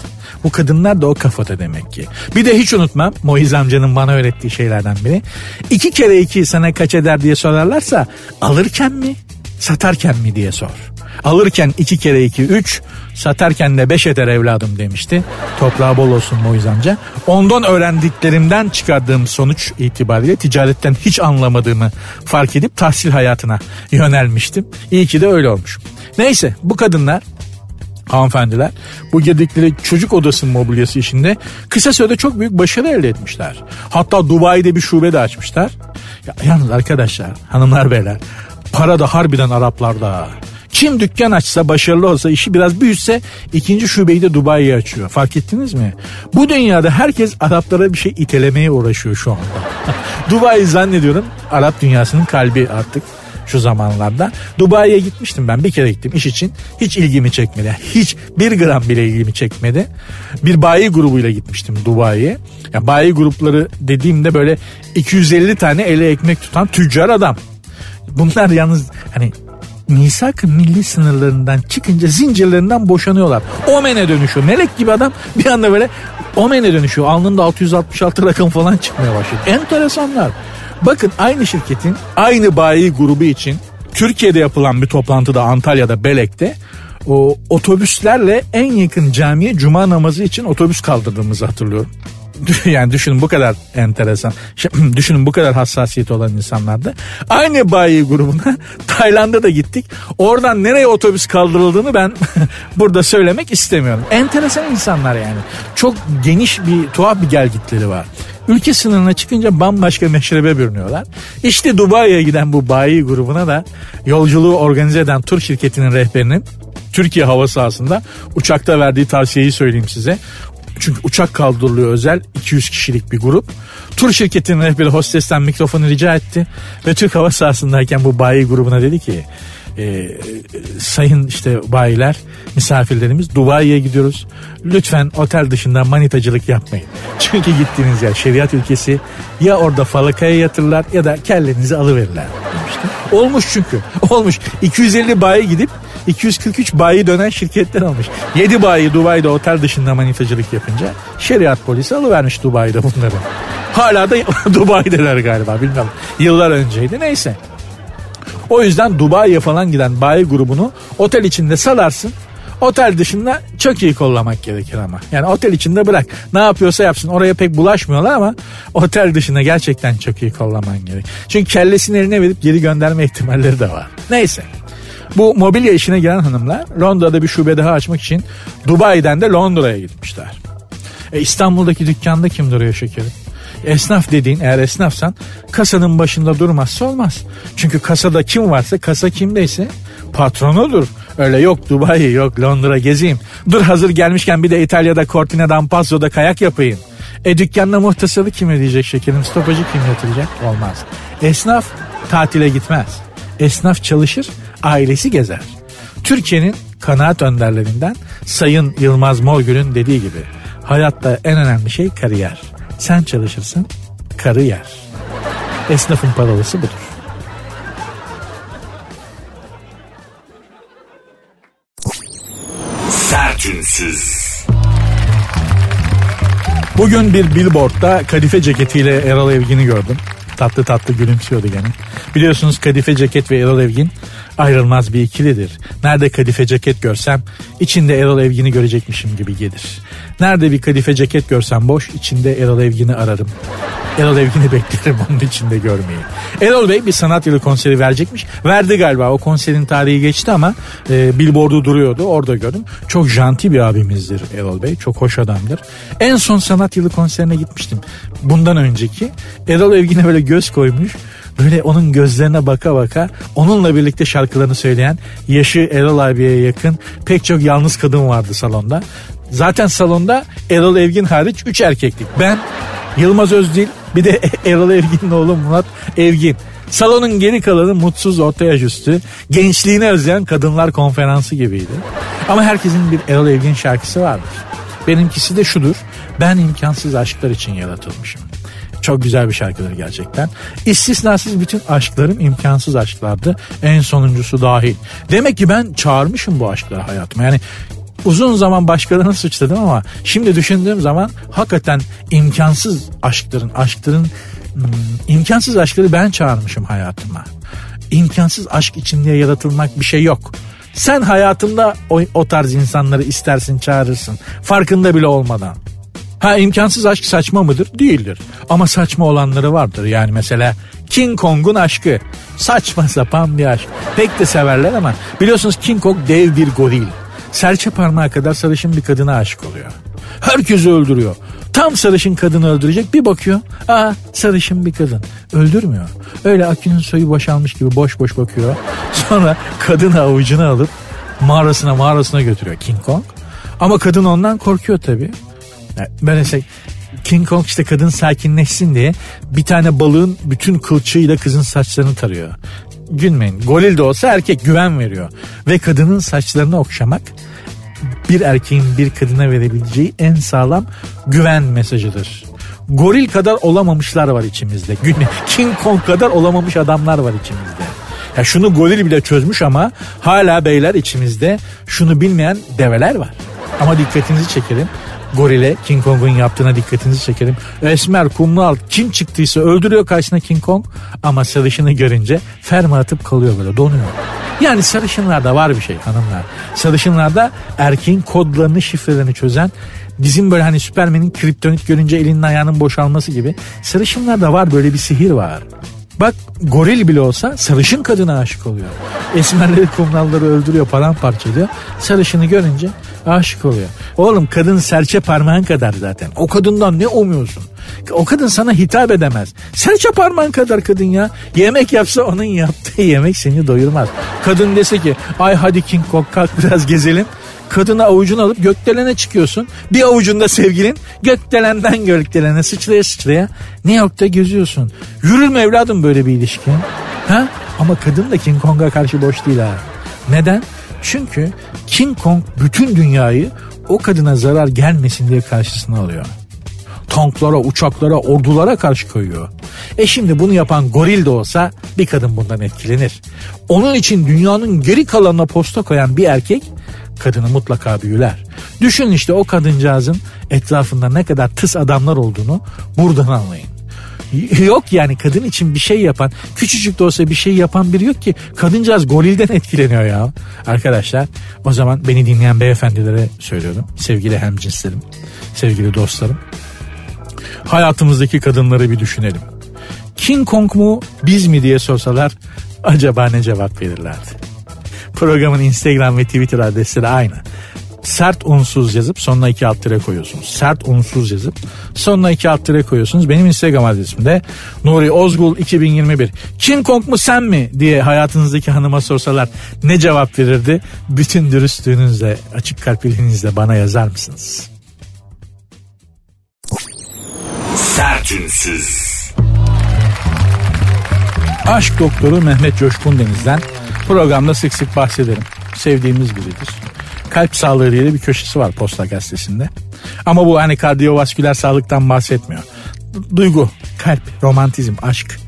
Bu kadınlar da o kafada demek ki. Bir de hiç unutmam Moiz amcanın bana öğrettiği şeylerden biri. İki kere iki sana kaç eder diye sorarlarsa alırken mi satarken mi diye sor. Alırken iki kere iki üç, satarken de beş eder evladım demişti. Toprağı bol olsun Moiz amca. Ondan öğrendiklerimden çıkardığım sonuç itibariyle ticaretten hiç anlamadığımı fark edip tahsil hayatına yönelmiştim. İyi ki de öyle olmuş. Neyse bu kadınlar hanımefendiler bu girdikleri çocuk odası mobilyası işinde kısa sürede çok büyük başarı elde etmişler. Hatta Dubai'de bir şube de açmışlar. Ya, yalnız arkadaşlar hanımlar beyler para da harbiden Araplarda. Kim dükkan açsa başarılı olsa işi biraz büyütse ikinci şubeyi de Dubai'ye açıyor. Fark ettiniz mi? Bu dünyada herkes Araplara bir şey itelemeye uğraşıyor şu anda. <laughs> Dubai zannediyorum Arap dünyasının kalbi artık şu zamanlarda. Dubai'ye gitmiştim ben bir kere gittim iş için. Hiç ilgimi çekmedi. Hiç bir gram bile ilgimi çekmedi. Bir bayi grubuyla gitmiştim Dubai'ye. Ya bayi grupları dediğimde böyle 250 tane ele ekmek tutan tüccar adam. Bunlar yalnız hani misak milli sınırlarından çıkınca zincirlerinden boşanıyorlar. Omen'e dönüşüyor. Melek gibi adam bir anda böyle Omen'e dönüşüyor. Alnında 666 rakam falan çıkmaya başlıyor. Enteresanlar. Bakın aynı şirketin aynı bayi grubu için Türkiye'de yapılan bir toplantıda Antalya'da Belek'te o otobüslerle en yakın camiye cuma namazı için otobüs kaldırdığımızı hatırlıyorum. <laughs> yani düşünün bu kadar enteresan. <clears throat> düşünün bu kadar hassasiyeti olan insanlarda. Aynı bayi grubuna <laughs> Tayland'a da gittik. Oradan nereye otobüs kaldırıldığını ben <laughs> burada söylemek istemiyorum. Enteresan insanlar yani. Çok geniş bir tuhaf bir gelgitleri var. Ülke sınırına çıkınca bambaşka meşrebe bürünüyorlar. İşte Dubai'ye giden bu bayi grubuna da yolculuğu organize eden tur şirketinin rehberinin Türkiye hava sahasında uçakta verdiği tavsiyeyi söyleyeyim size. Çünkü uçak kaldırılıyor özel 200 kişilik bir grup. Tur şirketinin rehberi hostesten mikrofonu rica etti. Ve Türk hava sahasındayken bu bayi grubuna dedi ki e, sayın işte bayiler misafirlerimiz Dubai'ye gidiyoruz. Lütfen otel dışında manitacılık yapmayın. <laughs> Çünkü gittiğiniz yer şeriat ülkesi ya orada falakaya yatırırlar ya da kellenizi alıverirler demişti. Olmuş çünkü <laughs> olmuş 250 bayi gidip 243 bayi dönen şirketler almış. 7 bayi Dubai'de otel dışında manitacılık yapınca şeriat polisi alıvermiş Dubai'de bunları. Hala da <laughs> Dubai'deler galiba bilmiyorum. Yıllar önceydi neyse. O yüzden Dubai'ye falan giden bayi grubunu otel içinde salarsın. Otel dışında çok iyi kollamak gerekir ama. Yani otel içinde bırak. Ne yapıyorsa yapsın. Oraya pek bulaşmıyorlar ama otel dışında gerçekten çok iyi kollaman gerek. Çünkü kellesini eline verip geri gönderme ihtimalleri de var. Neyse. Bu mobilya işine giren hanımlar Londra'da bir şube daha açmak için Dubai'den de Londra'ya gitmişler. E İstanbul'daki dükkanda kim duruyor şekerim? Esnaf dediğin eğer esnafsan kasanın başında durmazsa olmaz. Çünkü kasada kim varsa kasa kimdeyse patronudur. Öyle yok Dubai yok Londra gezeyim. Dur hazır gelmişken bir de İtalya'da Cortina d'Ampazzo'da kayak yapayım. E dükkanda muhtasarı kim ödeyecek şekerim? Stopajı kim yatıracak? Olmaz. Esnaf tatile gitmez. Esnaf çalışır, ailesi gezer. Türkiye'nin kanaat önderlerinden Sayın Yılmaz Morgül'ün dediği gibi hayatta en önemli şey kariyer. Sen çalışırsın, karı yer. Esnafın paralısı budur. Sertünsüz. Bugün bir billboardda kadife ceketiyle Erol Evgin'i gördüm. Tatlı tatlı gülümsüyordu gene. Biliyorsunuz kadife ceket ve Erol Evgin ayrılmaz bir ikilidir. Nerede kadife ceket görsem içinde Erol Evgin'i görecekmişim gibi gelir. Nerede bir kadife ceket görsem boş içinde Erol Evgin'i ararım. Erol Evgin'i beklerim onun içinde görmeyi. Erol Bey bir sanat yılı konseri verecekmiş. Verdi galiba o konserin tarihi geçti ama e, billboardu duruyordu orada gördüm. Çok janti bir abimizdir Erol Bey. Çok hoş adamdır. En son sanat yılı konserine gitmiştim. Bundan önceki Erol Evgin'e böyle göz koymuş. Böyle onun gözlerine baka baka onunla birlikte şarkılarını söyleyen yaşı Erol abiye yakın pek çok yalnız kadın vardı salonda. Zaten salonda Erol Evgin hariç 3 erkeklik. Ben, Yılmaz Özdil bir de <laughs> Erol Evgin'in oğlu Murat Evgin. Salonun geri kalanı mutsuz orta yaş üstü, gençliğini özleyen kadınlar konferansı gibiydi. Ama herkesin bir Erol Evgin şarkısı vardır. Benimkisi de şudur. Ben imkansız aşklar için yaratılmışım. Çok güzel bir şarkıdır gerçekten. İstisnasız bütün aşklarım imkansız aşklardı. En sonuncusu dahil. Demek ki ben çağırmışım bu aşkları hayatıma. Yani uzun zaman başkalarını suçladım ama şimdi düşündüğüm zaman hakikaten imkansız aşkların, aşkların hmm, imkansız aşkları ben çağırmışım hayatıma. İmkansız aşk için diye yaratılmak bir şey yok. Sen hayatında o, o tarz insanları istersin çağırırsın. Farkında bile olmadan. Ha imkansız aşk saçma mıdır? Değildir. Ama saçma olanları vardır. Yani mesela King Kong'un aşkı. Saçma sapan bir aşk. Pek de severler ama biliyorsunuz King Kong dev bir goril. Serçe parmağı kadar sarışın bir kadına aşık oluyor. Herkesi öldürüyor. Tam sarışın kadını öldürecek bir bakıyor. Aa sarışın bir kadın. Öldürmüyor. Öyle akünün soyu boşalmış gibi boş boş bakıyor. <laughs> Sonra kadını avucuna alıp mağarasına mağarasına götürüyor King Kong. Ama kadın ondan korkuyor tabii. Böyle şey King Kong işte kadın sakinleşsin diye bir tane balığın bütün kılçığıyla kızın saçlarını tarıyor. Gülmeyin. Goril de olsa erkek güven veriyor. Ve kadının saçlarını okşamak bir erkeğin bir kadına verebileceği en sağlam güven mesajıdır. Goril kadar olamamışlar var içimizde. <laughs> King Kong kadar olamamış adamlar var içimizde. Ya şunu goril bile çözmüş ama hala beyler içimizde şunu bilmeyen develer var. Ama dikkatinizi çekelim. Gorile King Kong'un yaptığına dikkatinizi çekelim. Esmer, kumral kim çıktıysa öldürüyor karşısına King Kong ama sarışını görünce ferma atıp kalıyor böyle donuyor. Yani sarışınlarda var bir şey hanımlar. Sarışınlarda erkeğin kodlarını şifrelerini çözen bizim böyle hani Süpermen'in kriptonit görünce elinin ayağının boşalması gibi sarışınlarda var böyle bir sihir var. Bak goril bile olsa sarışın kadına aşık oluyor. Esmerleri kumralları öldürüyor paramparça ediyor. Sarışını görünce aşık oluyor. Oğlum kadın serçe parmağın kadar zaten. O kadından ne umuyorsun? O kadın sana hitap edemez. Serçe parmağın kadar kadın ya. Yemek yapsa onun yaptığı yemek seni doyurmaz. Kadın dese ki ay hadi King Kong kalk biraz gezelim. Kadını avucuna alıp gökdelene çıkıyorsun. Bir avucunda sevgilin gökdelenden gökdelene sıçraya sıçraya New York'ta geziyorsun. Yürür mü evladım böyle bir ilişki? Ha? Ama kadın da King Kong'a karşı boş değil ha. Neden? Çünkü King Kong bütün dünyayı o kadına zarar gelmesin diye karşısına alıyor. Tanklara, uçaklara, ordulara karşı koyuyor. E şimdi bunu yapan goril de olsa bir kadın bundan etkilenir. Onun için dünyanın geri kalanına posta koyan bir erkek kadını mutlaka büyüler. Düşün işte o kadıncağızın etrafında ne kadar tıs adamlar olduğunu buradan anlayın. <laughs> Yok yani kadın için bir şey yapan küçücük de olsa bir şey yapan biri yok ki kadıncağız golilden etkileniyor ya. Arkadaşlar o zaman beni dinleyen beyefendilere söylüyorum sevgili hemcinslerim sevgili dostlarım hayatımızdaki kadınları bir düşünelim. King Kong mu biz mi diye sorsalar acaba ne cevap verirlerdi? Programın Instagram ve Twitter adresleri aynı. Sert unsuz yazıp sonuna iki alt tire koyuyorsunuz. Sert unsuz yazıp sonuna iki alt tire koyuyorsunuz. Benim Instagram adresim de Nuri Ozgul 2021. King Kong mu sen mi diye hayatınızdaki hanıma sorsalar ne cevap verirdi? Bütün dürüstlüğünüzle açık kalpliliğinizle bana yazar mısınız? Sertünsüz. Aşk doktoru Mehmet Coşkun Deniz'den programda sık sık bahsederim. Sevdiğimiz biridir. Kalp sağlığı diye de bir köşesi var Posta Gazetesi'nde. Ama bu hani kardiyovasküler sağlıktan bahsetmiyor. Duygu, kalp, romantizm, aşk.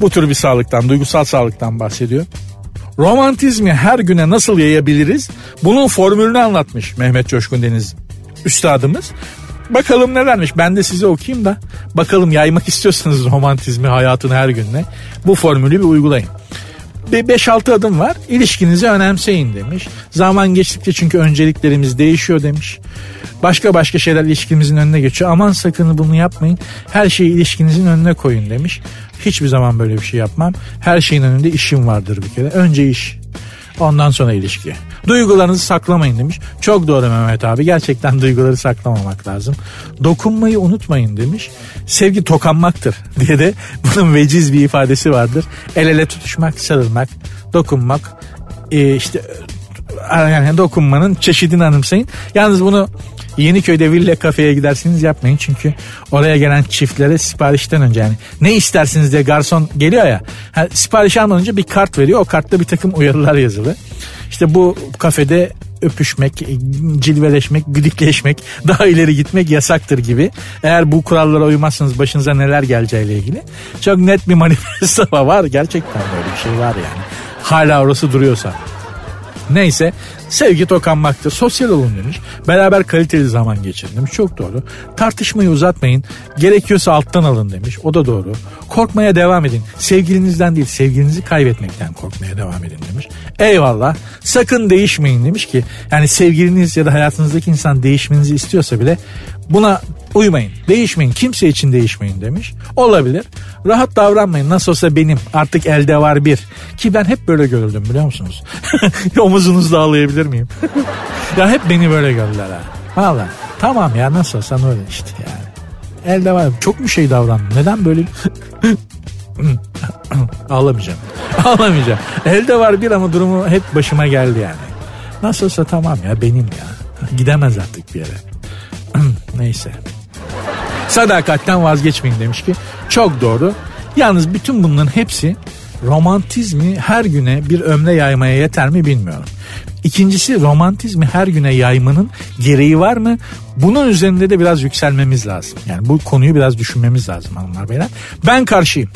Bu tür bir sağlıktan, duygusal sağlıktan bahsediyor. Romantizmi her güne nasıl yayabiliriz? Bunun formülünü anlatmış Mehmet Coşkun Deniz üstadımız. Bakalım nelermiş ben de size okuyayım da bakalım yaymak istiyorsanız romantizmi hayatın her gününe bu formülü bir uygulayın. Bir 5-6 adım var. İlişkinizi önemseyin demiş. Zaman geçtikçe çünkü önceliklerimiz değişiyor demiş. Başka başka şeyler ilişkimizin önüne geçiyor. Aman sakın bunu yapmayın. Her şeyi ilişkinizin önüne koyun demiş. Hiçbir zaman böyle bir şey yapmam. Her şeyin önünde işim vardır bir kere. Önce iş. Ondan sonra ilişki. Duygularınızı saklamayın demiş. Çok doğru Mehmet abi. Gerçekten duyguları saklamamak lazım. Dokunmayı unutmayın demiş. Sevgi tokanmaktır <laughs> diye de bunun veciz bir ifadesi vardır. El ele tutuşmak, sarılmak, dokunmak, e, işte yani dokunmanın çeşidini anımsayın. Yalnız bunu Yeniköy'de villa kafeye gidersiniz yapmayın çünkü oraya gelen çiftlere siparişten önce yani ne istersiniz diye garson geliyor ya ha, sipariş almadan önce bir kart veriyor o kartta bir takım uyarılar yazılı. İşte bu kafede öpüşmek, cilveleşmek, gıdikleşmek, daha ileri gitmek yasaktır gibi. Eğer bu kurallara uymazsanız başınıza neler geleceğiyle ilgili çok net bir manifesto var. Gerçekten böyle bir şey var yani. Hala orası duruyorsa. Neyse sevgi tokanmaktır. Sosyal olun demiş. Beraber kaliteli zaman geçirin demiş. Çok doğru. Tartışmayı uzatmayın. Gerekiyorsa alttan alın demiş. O da doğru. Korkmaya devam edin. Sevgilinizden değil sevgilinizi kaybetmekten korkmaya devam edin demiş. Eyvallah. Sakın değişmeyin demiş ki yani sevgiliniz ya da hayatınızdaki insan değişmenizi istiyorsa bile buna uymayın. Değişmeyin. Kimse için değişmeyin demiş. Olabilir. Rahat davranmayın. Nasıl olsa benim. Artık elde var bir. Ki ben hep böyle görüldüm biliyor musunuz? <laughs> Omuzunuzda ağlayabilir miyim? ya hep beni böyle gördüler ha. Valla. Tamam ya nasıl olsa öyle işte yani. Elde var. Çok mu şey davrandım? Neden böyle <laughs> Ağlamayacağım. Ağlamayacağım. Elde var bir ama durumu hep başıma geldi yani. Nasılsa tamam ya benim ya. Gidemez artık bir yere. <clears throat> Neyse. Sadakatten vazgeçmeyin demiş ki. Çok doğru. Yalnız bütün bunların hepsi romantizmi her güne bir ömre yaymaya yeter mi bilmiyorum. İkincisi romantizmi her güne yaymanın gereği var mı? Bunun üzerinde de biraz yükselmemiz lazım. Yani bu konuyu biraz düşünmemiz lazım hanımlar beyler. Ben karşıyım.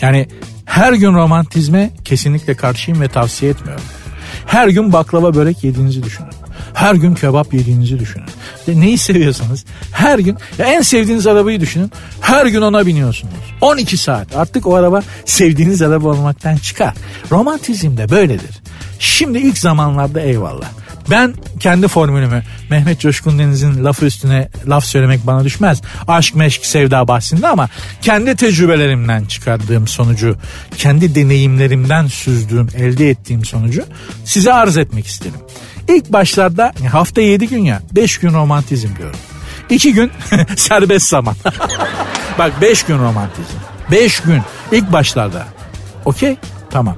Yani her gün romantizme kesinlikle karşıyım ve tavsiye etmiyorum. Her gün baklava börek yediğinizi düşünün. Her gün kebap yediğinizi düşünün. Ve neyi seviyorsanız her gün en sevdiğiniz arabayı düşünün. Her gün ona biniyorsunuz. 12 saat artık o araba sevdiğiniz araba olmaktan çıkar. Romantizm de böyledir. Şimdi ilk zamanlarda eyvallah. Ben kendi formülümü Mehmet Coşkun Deniz'in lafı üstüne laf söylemek bana düşmez. Aşk meşk sevda bahsinde ama kendi tecrübelerimden çıkardığım sonucu, kendi deneyimlerimden süzdüğüm, elde ettiğim sonucu size arz etmek istedim. İlk başlarda hafta 7 gün ya 5 gün romantizm diyorum. 2 gün <laughs> serbest zaman. <laughs> Bak 5 gün romantizm. 5 gün ilk başlarda. Okey tamam.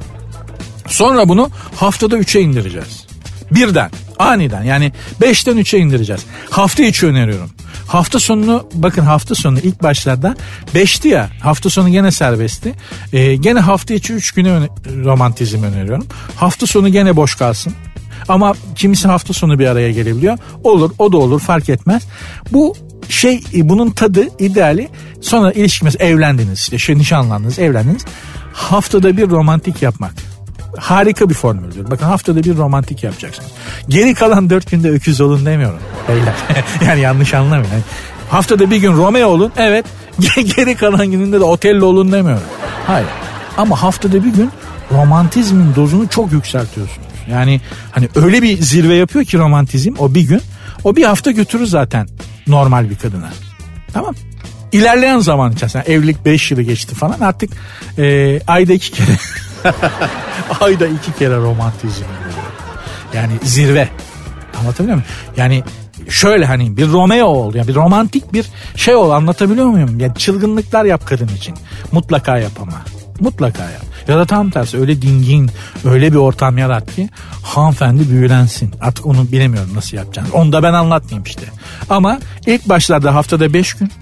Sonra bunu haftada 3'e indireceğiz. Birden aniden yani 5'ten 3'e indireceğiz. Hafta içi öneriyorum. Hafta sonunu bakın hafta sonu ilk başlarda 5'ti ya hafta sonu gene serbestti. Ee, gene hafta içi 3 güne öne, romantizm öneriyorum. Hafta sonu gene boş kalsın. Ama kimisi hafta sonu bir araya gelebiliyor. Olur o da olur fark etmez. Bu şey bunun tadı ideali sonra ilişki mesela evlendiniz işte şey, nişanlandınız evlendiniz. Haftada bir romantik yapmak harika bir formüldür. Bakın haftada bir romantik yapacaksınız. Geri kalan dört günde öküz olun demiyorum. Beyler. <laughs> yani yanlış anlamayın. Yani haftada bir gün Romeo olun. Evet. Geri kalan gününde de Otello olun demiyorum. Hayır. Ama haftada bir gün romantizmin dozunu çok yükseltiyorsunuz. Yani hani öyle bir zirve yapıyor ki romantizm o bir gün. O bir hafta götürür zaten normal bir kadına. Tamam. İlerleyen zaman içerisinde evlilik 5 yılı geçti falan artık e, ayda iki kere <laughs> ayda iki kere romantizm oluyor. Yani zirve. Anlatabiliyor muyum? Yani şöyle hani bir Romeo ol ya bir romantik bir şey ol anlatabiliyor muyum? Ya çılgınlıklar yap kadın için. Mutlaka yap ama. Mutlaka yap. Ya da tam tersi öyle dingin öyle bir ortam yarat ki hanımefendi büyülensin. Artık onu bilemiyorum nasıl yapacağını. Onu da ben anlatmayayım işte. Ama ilk başlarda haftada 5 gün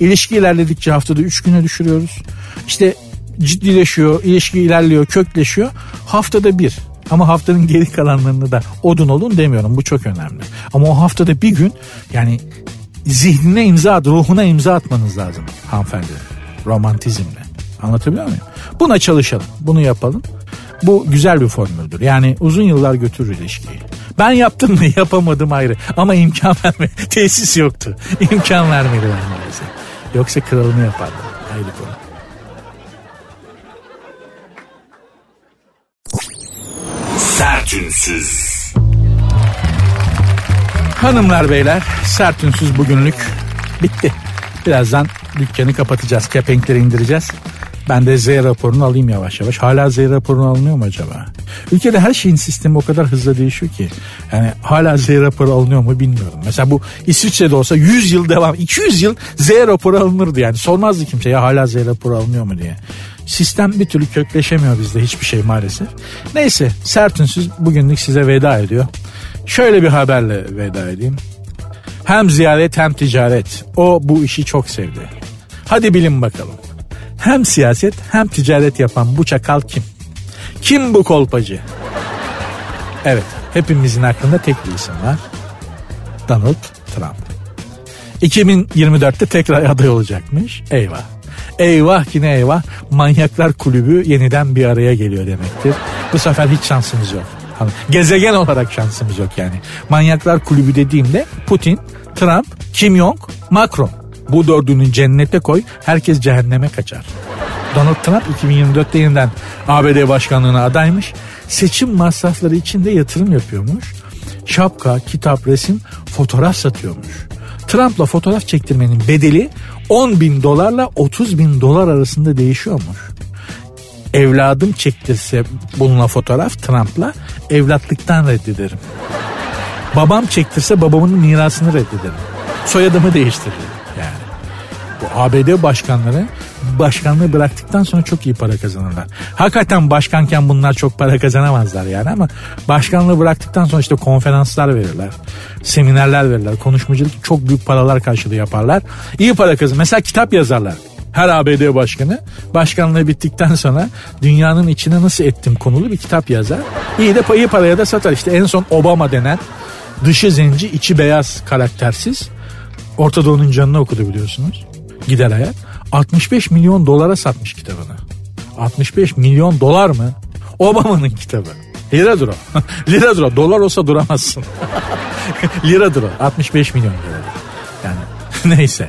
ilişki ilerledikçe haftada 3 güne düşürüyoruz. İşte ciddileşiyor, ilişki ilerliyor, kökleşiyor. Haftada bir. Ama haftanın geri kalanlarını da odun olun demiyorum. Bu çok önemli. Ama o haftada bir gün yani zihnine imza at, ruhuna imza atmanız lazım hanımefendi. Romantizmle. Anlatabiliyor muyum? Buna çalışalım. Bunu yapalım. Bu güzel bir formüldür. Yani uzun yıllar götürür ilişkiyi. Ben yaptım mı <laughs> yapamadım ayrı. Ama imkan verme. <laughs> Tesis yoktu. İmkan vermediler maalesef. Yoksa kralını yapardı. Ayrı konu. Sertünsüz. Hanımlar beyler sertünsüz bugünlük bitti. Birazdan dükkanı kapatacağız. Kepenkleri indireceğiz. Ben de Z raporunu alayım yavaş yavaş. Hala Z raporunu alınıyor mu acaba? Ülkede her şeyin sistemi o kadar hızlı değişiyor ki. Yani hala Z raporu alınıyor mu bilmiyorum. Mesela bu İsviçre'de olsa 100 yıl devam, 200 yıl Z raporu alınırdı yani. Sormazdı kimse ya hala Z raporu alınıyor mu diye. Sistem bir türlü kökleşemiyor bizde hiçbir şey maalesef. Neyse sertünsüz bugünlük size veda ediyor. Şöyle bir haberle veda edeyim. Hem ziyaret hem ticaret. O bu işi çok sevdi. Hadi bilin bakalım. Hem siyaset hem ticaret yapan bu çakal kim? Kim bu kolpacı? Evet hepimizin aklında tek bir isim var. Donald Trump. 2024'te tekrar aday olacakmış. Eyvah. Eyvah ki ne eyvah manyaklar kulübü yeniden bir araya geliyor demektir. Bu sefer hiç şansımız yok. Gezegen olarak şansımız yok yani. Manyaklar kulübü dediğimde Putin, Trump, Kim Jong, Macron. Bu dördünün cennete koy herkes cehenneme kaçar. Donald Trump 2024'te yeniden ABD başkanlığına adaymış. Seçim masrafları için de yatırım yapıyormuş. Şapka, kitap, resim, fotoğraf satıyormuş. Trump'la fotoğraf çektirmenin bedeli 10 bin dolarla 30 bin dolar arasında değişiyormuş. Evladım çektirse bununla fotoğraf Trump'la evlatlıktan reddederim. Babam çektirse babamın mirasını reddederim. Soyadımı değiştiririm. Bu ABD başkanları başkanlığı bıraktıktan sonra çok iyi para kazanırlar. Hakikaten başkanken bunlar çok para kazanamazlar yani ama başkanlığı bıraktıktan sonra işte konferanslar verirler. Seminerler verirler. Konuşmacılık çok büyük paralar karşılığı yaparlar. İyi para kazan. Mesela kitap yazarlar. Her ABD başkanı başkanlığı bittikten sonra dünyanın içine nasıl ettim konulu bir kitap yazar. İyi de iyi paraya da satar. İşte en son Obama denen dışı zenci içi beyaz karaktersiz Orta Doğu'nun canını okudu biliyorsunuz. Gider ayak. 65 milyon dolara satmış kitabını. 65 milyon dolar mı? Obama'nın kitabı. Liradır o. <laughs> Liradır o. Dolar olsa duramazsın. Liradır o. 65 milyon lira. Yani <laughs> neyse.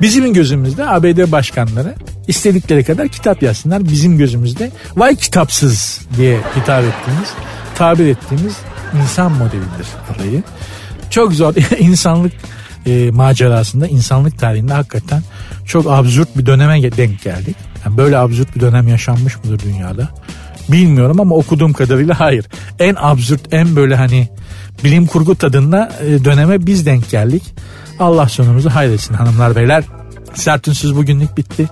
Bizim gözümüzde ABD başkanları istedikleri kadar kitap yazsınlar. Bizim gözümüzde vay kitapsız diye hitap ettiğimiz, tabir ettiğimiz insan modelidir olayı. Çok zor <laughs> insanlık e, macerasında, insanlık tarihinde hakikaten çok absürt bir döneme denk geldik. Yani böyle absürt bir dönem yaşanmış mıdır dünyada? Bilmiyorum ama okuduğum kadarıyla hayır. En absürt, en böyle hani bilim kurgu tadında e, döneme biz denk geldik. Allah sonumuzu hayretsin hanımlar beyler. Sertünsüz bugünlük bitti.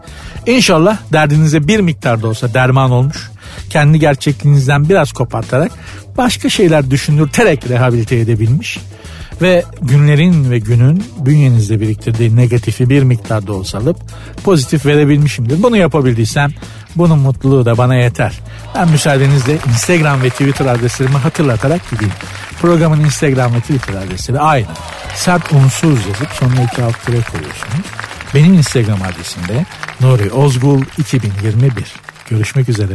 İnşallah derdinize bir miktar da olsa derman olmuş. Kendi gerçekliğinizden biraz kopartarak başka şeyler düşündürterek rehabilite edebilmiş. Ve günlerin ve günün bünyenizde biriktirdiği negatifi bir miktarda olsa alıp pozitif verebilmişimdir. Bunu yapabildiysem bunun mutluluğu da bana yeter. Ben müsaadenizle Instagram ve Twitter adreslerimi hatırlatarak gideyim. Programın Instagram ve Twitter adresleri aynı. Sert unsuz yazıp sonuna iki alt tere koyuyorsunuz. Benim Instagram adresim de Nuri Ozgul 2021. Görüşmek üzere.